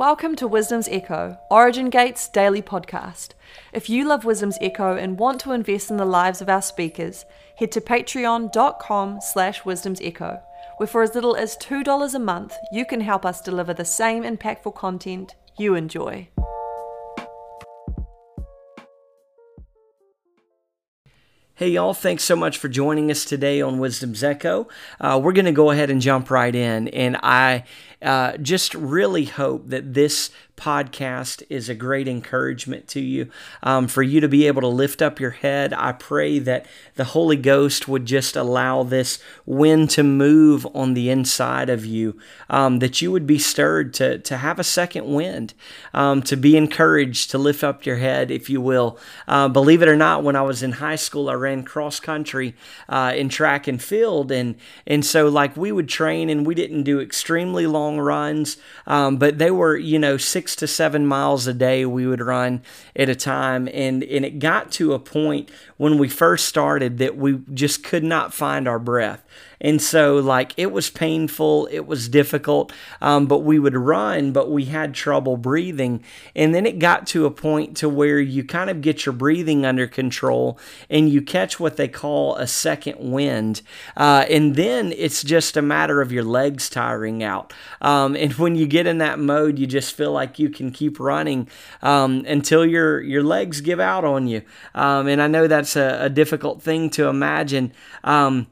Welcome to Wisdom's Echo, Origin Gate's daily podcast. If you love Wisdom's Echo and want to invest in the lives of our speakers, head to patreon.com slash wisdom's echo, where for as little as $2 a month, you can help us deliver the same impactful content you enjoy. Hey, y'all, thanks so much for joining us today on Wisdom's Echo. Uh, we're going to go ahead and jump right in. And I uh, just really hope that this podcast is a great encouragement to you, um, for you to be able to lift up your head. I pray that the Holy Ghost would just allow this wind to move on the inside of you, um, that you would be stirred to, to have a second wind, um, to be encouraged, to lift up your head, if you will. Uh, believe it or not, when I was in high school, I ran cross country uh, in track and field, and and so like we would train, and we didn't do extremely long runs, um, but they were you know six to seven miles a day we would run at a time. And, and it got to a point when we first started that we just could not find our breath. And so, like, it was painful, it was difficult, um, but we would run, but we had trouble breathing. And then it got to a point to where you kind of get your breathing under control and you catch what they call a second wind. Uh, and then it's just a matter of your legs tiring out. Um, and when you get in that mode, you just feel like you can keep running um, until your, your legs give out on you. Um, and I know that's a, a difficult thing to imagine. Um,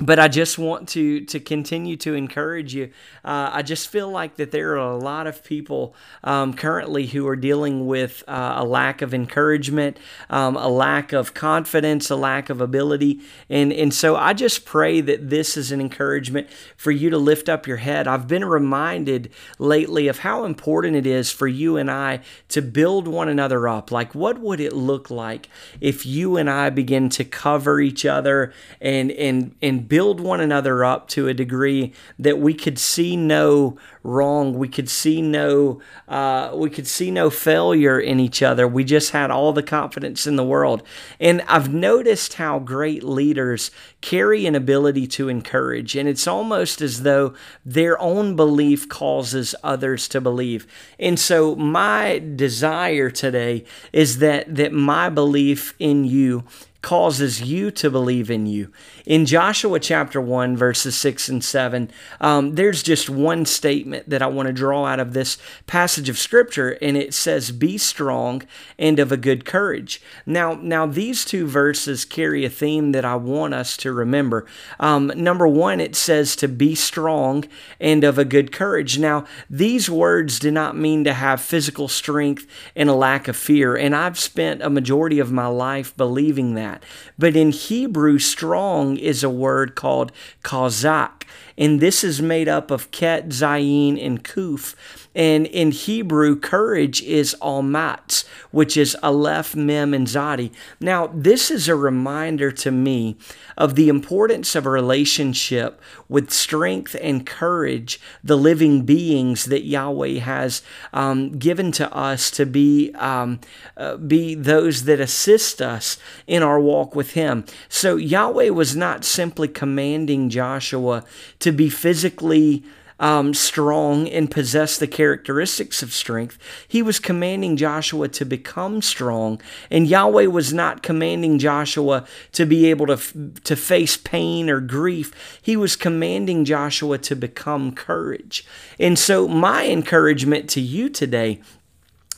but I just want to to continue to encourage you. Uh, I just feel like that there are a lot of people um, currently who are dealing with uh, a lack of encouragement, um, a lack of confidence, a lack of ability, and and so I just pray that this is an encouragement for you to lift up your head. I've been reminded lately of how important it is for you and I to build one another up. Like, what would it look like if you and I begin to cover each other and and and build one another up to a degree that we could see no wrong. We could see no uh, we could see no failure in each other. We just had all the confidence in the world. And I've noticed how great leaders carry an ability to encourage, and it's almost as though their own belief causes others to believe. And so my desire today is that that my belief in you causes you to believe in you. In Joshua chapter 1, verses 6 and 7, um, there's just one statement that I want to draw out of this passage of Scripture, and it says, Be strong and of a good courage. Now, now these two verses carry a theme that I want us to remember. Um, number one, it says to be strong and of a good courage. Now, these words do not mean to have physical strength and a lack of fear, and I've spent a majority of my life believing that that. But in Hebrew, strong is a word called kazak, and this is made up of ket, zayin, and kuf. And in Hebrew, courage is almatz, which is aleph, mem, and zadi. Now, this is a reminder to me of the importance of a relationship with strength and courage, the living beings that Yahweh has um, given to us to be um, uh, be those that assist us in our walk with Him. So Yahweh was not simply commanding Joshua to be physically um, strong and possess the characteristics of strength. He was commanding Joshua to become strong, and Yahweh was not commanding Joshua to be able to, to face pain or grief. He was commanding Joshua to become courage. And so, my encouragement to you today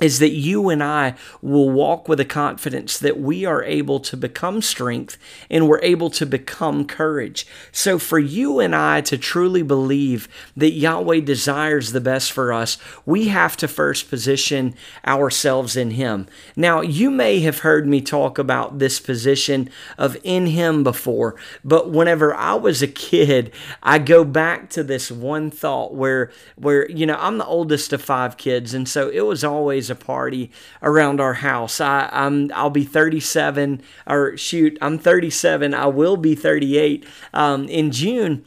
is that you and I will walk with a confidence that we are able to become strength and we're able to become courage. So, for you and I to truly believe that Yahweh desires the best for us, we have to first position ourselves in Him. Now, you may have heard me talk about this position of in Him before, but whenever I was a kid, I go back to this one thought where, where you know, I'm the oldest of five kids, and so it was always a party around our house. I, I'm I'll be 37 or shoot, I'm 37. I will be 38 um, in June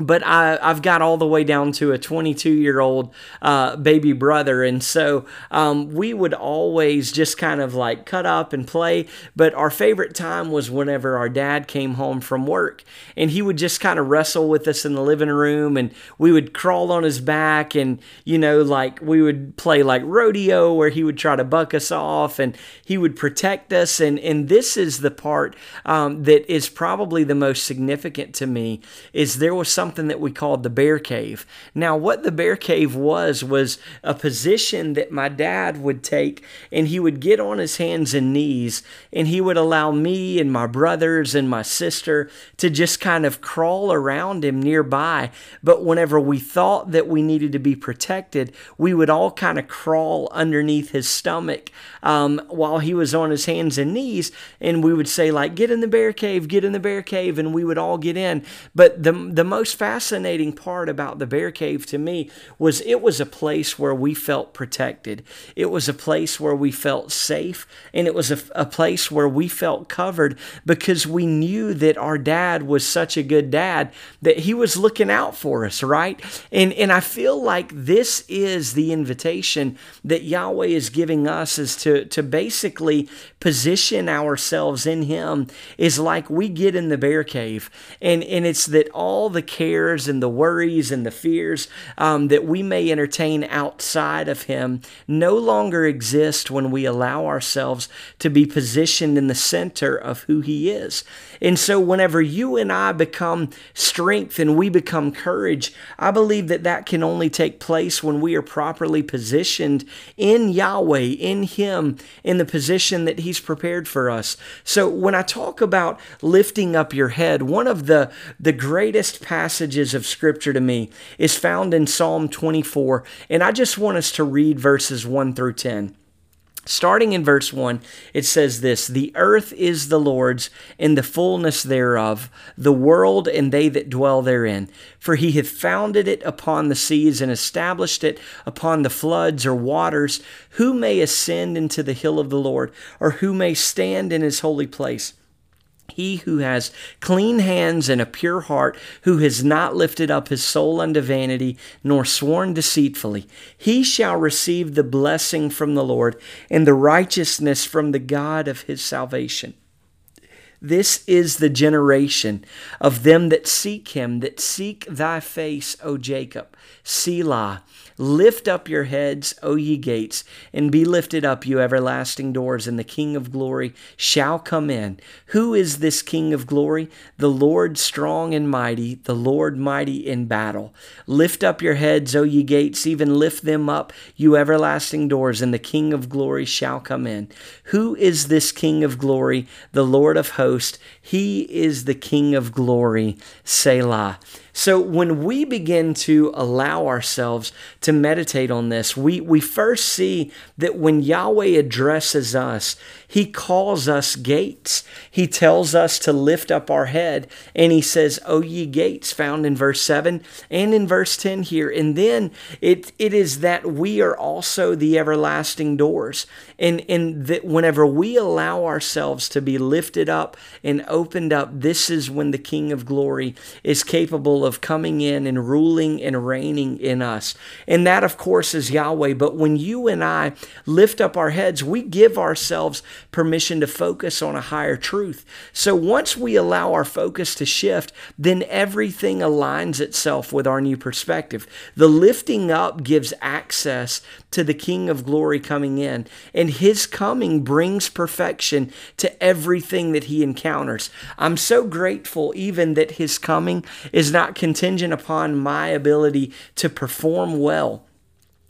but I, have got all the way down to a 22 year old uh, baby brother. And so um, we would always just kind of like cut up and play. But our favorite time was whenever our dad came home from work and he would just kind of wrestle with us in the living room and we would crawl on his back and, you know, like we would play like rodeo where he would try to buck us off and he would protect us. And, and this is the part um, that is probably the most significant to me is there was some something that we called the bear cave. Now, what the bear cave was, was a position that my dad would take, and he would get on his hands and knees, and he would allow me and my brothers and my sister to just kind of crawl around him nearby. But whenever we thought that we needed to be protected, we would all kind of crawl underneath his stomach um, while he was on his hands and knees, and we would say, like, get in the bear cave, get in the bear cave, and we would all get in. But the, the most fascinating part about the bear cave to me was it was a place where we felt protected. It was a place where we felt safe, and it was a, a place where we felt covered because we knew that our dad was such a good dad that he was looking out for us, right? And and I feel like this is the invitation that Yahweh is giving us is to to basically position ourselves in him is like we get in the bear cave and and it's that all the care cares and the worries and the fears um, that we may entertain outside of Him no longer exist when we allow ourselves to be positioned in the center of who He is. And so, whenever you and I become strength and we become courage, I believe that that can only take place when we are properly positioned in Yahweh, in Him, in the position that He's prepared for us. So, when I talk about lifting up your head, one of the, the greatest passages passages of scripture to me is found in Psalm 24. And I just want us to read verses 1 through 10. Starting in verse 1, it says this The earth is the Lord's, and the fullness thereof, the world and they that dwell therein. For he hath founded it upon the seas and established it upon the floods or waters. Who may ascend into the hill of the Lord, or who may stand in his holy place? He who has clean hands and a pure heart, who has not lifted up his soul unto vanity, nor sworn deceitfully, he shall receive the blessing from the Lord and the righteousness from the God of his salvation. This is the generation of them that seek him, that seek thy face, O Jacob. Selah. Lift up your heads, O ye gates, and be lifted up, you everlasting doors, and the King of glory shall come in. Who is this King of glory? The Lord strong and mighty, the Lord mighty in battle. Lift up your heads, O ye gates, even lift them up, you everlasting doors, and the King of glory shall come in. Who is this King of glory? The Lord of hosts. He is the King of glory. Selah. So when we begin to allow ourselves to meditate on this, we, we first see that when Yahweh addresses us, he calls us gates. He tells us to lift up our head, and he says, O ye gates, found in verse 7 and in verse 10 here. And then it, it is that we are also the everlasting doors. And, and that whenever we allow ourselves to be lifted up and opened up, this is when the King of glory is capable of coming in and ruling and reigning in us. And that, of course, is Yahweh. But when you and I lift up our heads, we give ourselves permission to focus on a higher truth. So once we allow our focus to shift, then everything aligns itself with our new perspective. The lifting up gives access to the King of glory coming in, and his coming brings perfection to everything that he encounters. I'm so grateful even that his coming is not contingent upon my ability to perform well.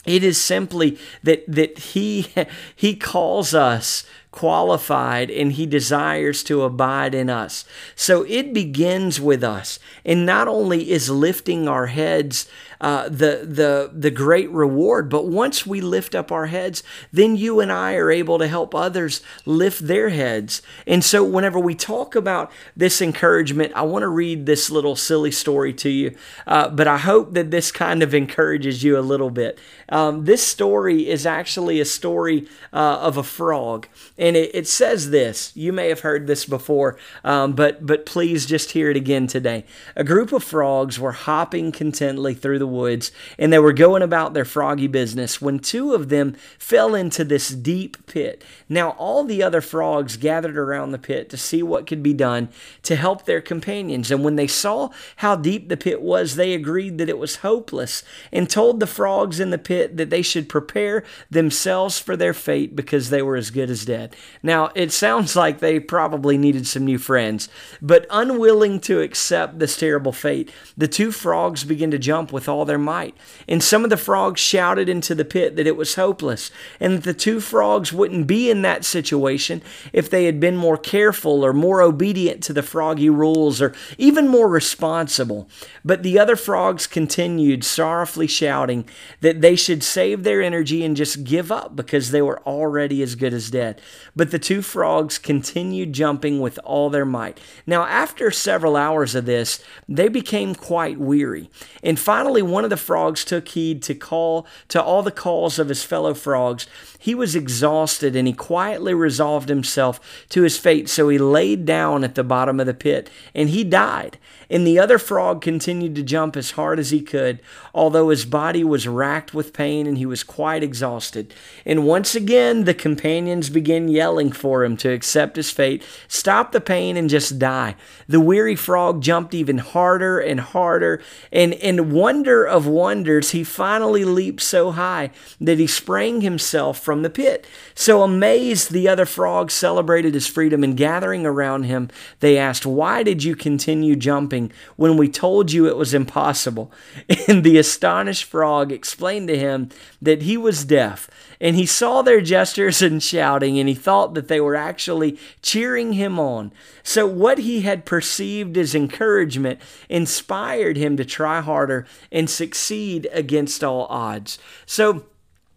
It is simply that that he he calls us qualified and he desires to abide in us. So it begins with us. And not only is lifting our heads uh, the, the, the great reward, but once we lift up our heads, then you and I are able to help others lift their heads. And so whenever we talk about this encouragement, I want to read this little silly story to you, uh, but I hope that this kind of encourages you a little bit. Um, this story is actually a story uh, of a frog and it, it says this. You may have heard this before, um, but but please just hear it again today. A group of frogs were hopping contently through the woods, and they were going about their froggy business when two of them fell into this deep pit. Now all the other frogs gathered around the pit to see what could be done to help their companions, and when they saw how deep the pit was, they agreed that it was hopeless and told the frogs in the pit that they should prepare themselves for their fate because they were as good as dead. Now, it sounds like they probably needed some new friends, but unwilling to accept this terrible fate, the two frogs began to jump with all their might. And some of the frogs shouted into the pit that it was hopeless and that the two frogs wouldn't be in that situation if they had been more careful or more obedient to the froggy rules or even more responsible. But the other frogs continued sorrowfully shouting that they should save their energy and just give up because they were already as good as dead. But the two frogs continued jumping with all their might. Now, after several hours of this, they became quite weary. And finally, one of the frogs took heed to call to all the calls of his fellow frogs. He was exhausted and he quietly resolved himself to his fate. So he laid down at the bottom of the pit and he died. And the other frog continued to jump as hard as he could, although his body was racked with pain and he was quite exhausted. And once again, the companions began yelling for him to accept his fate, stop the pain, and just die. The weary frog jumped even harder and harder, and in wonder of wonders, he finally leaped so high that he sprang himself from the pit. So amazed, the other frogs celebrated his freedom, and gathering around him, they asked, Why did you continue jumping? when we told you it was impossible. And the astonished frog explained to him that he was deaf, and he saw their gestures and shouting, and he thought that they were actually cheering him on. So, what he had perceived as encouragement inspired him to try harder and succeed against all odds. So,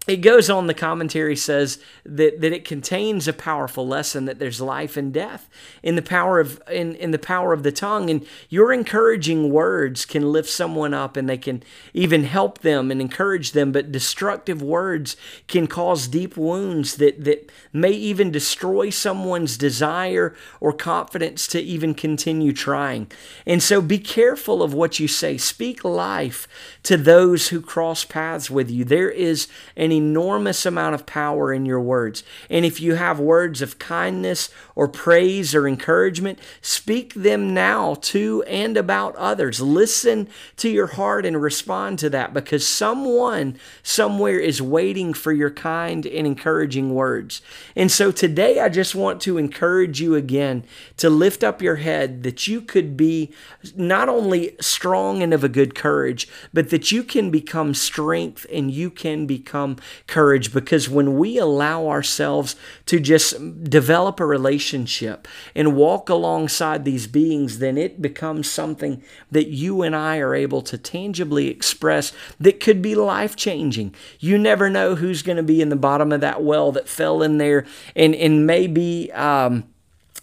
it goes on the commentary says that, that it contains a powerful lesson that there's life and death in the power of in, in the power of the tongue. And your encouraging words can lift someone up and they can even help them and encourage them. But destructive words can cause deep wounds that that may even destroy someone's desire or confidence to even continue trying. And so be careful of what you say. Speak life to those who cross paths with you. There is an enormous amount of power in your words. And if you have words of kindness or praise or encouragement, speak them now to and about others. Listen to your heart and respond to that because someone somewhere is waiting for your kind and encouraging words. And so today I just want to encourage you again to lift up your head that you could be not only strong and of a good courage, but that you can become strength and you can become courage because when we allow ourselves to just develop a relationship and walk alongside these beings, then it becomes something that you and I are able to tangibly express that could be life changing. You never know who's going to be in the bottom of that well that fell in there and, and maybe. Um,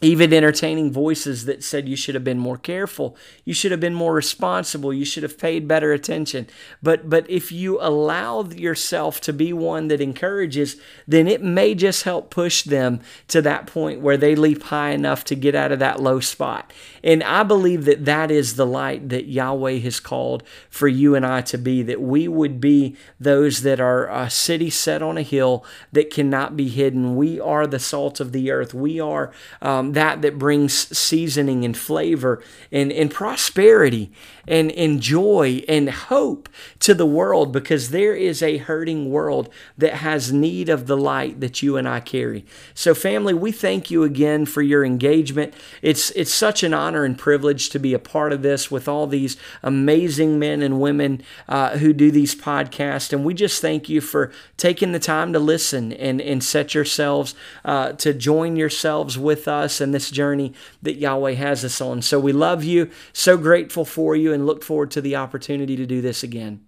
even entertaining voices that said you should have been more careful you should have been more responsible you should have paid better attention. But but if you allow yourself to be one that encourages then it may just help push them to that point where they leap high enough to get out of that low spot. And i believe that that is the light that yahweh has called for you and i to be that we would be those that are a city set on a hill that cannot be hidden. We are the salt of the earth. We are um, that that brings seasoning and flavor and, and prosperity and, and joy and hope to the world because there is a hurting world that has need of the light that you and I carry. So, family, we thank you again for your engagement. It's, it's such an honor and privilege to be a part of this with all these amazing men and women uh, who do these podcasts. And we just thank you for taking the time to listen and, and set yourselves uh, to join yourselves with us in this journey that Yahweh has us on. So we love you, so grateful for you, and look forward to the opportunity to do this again.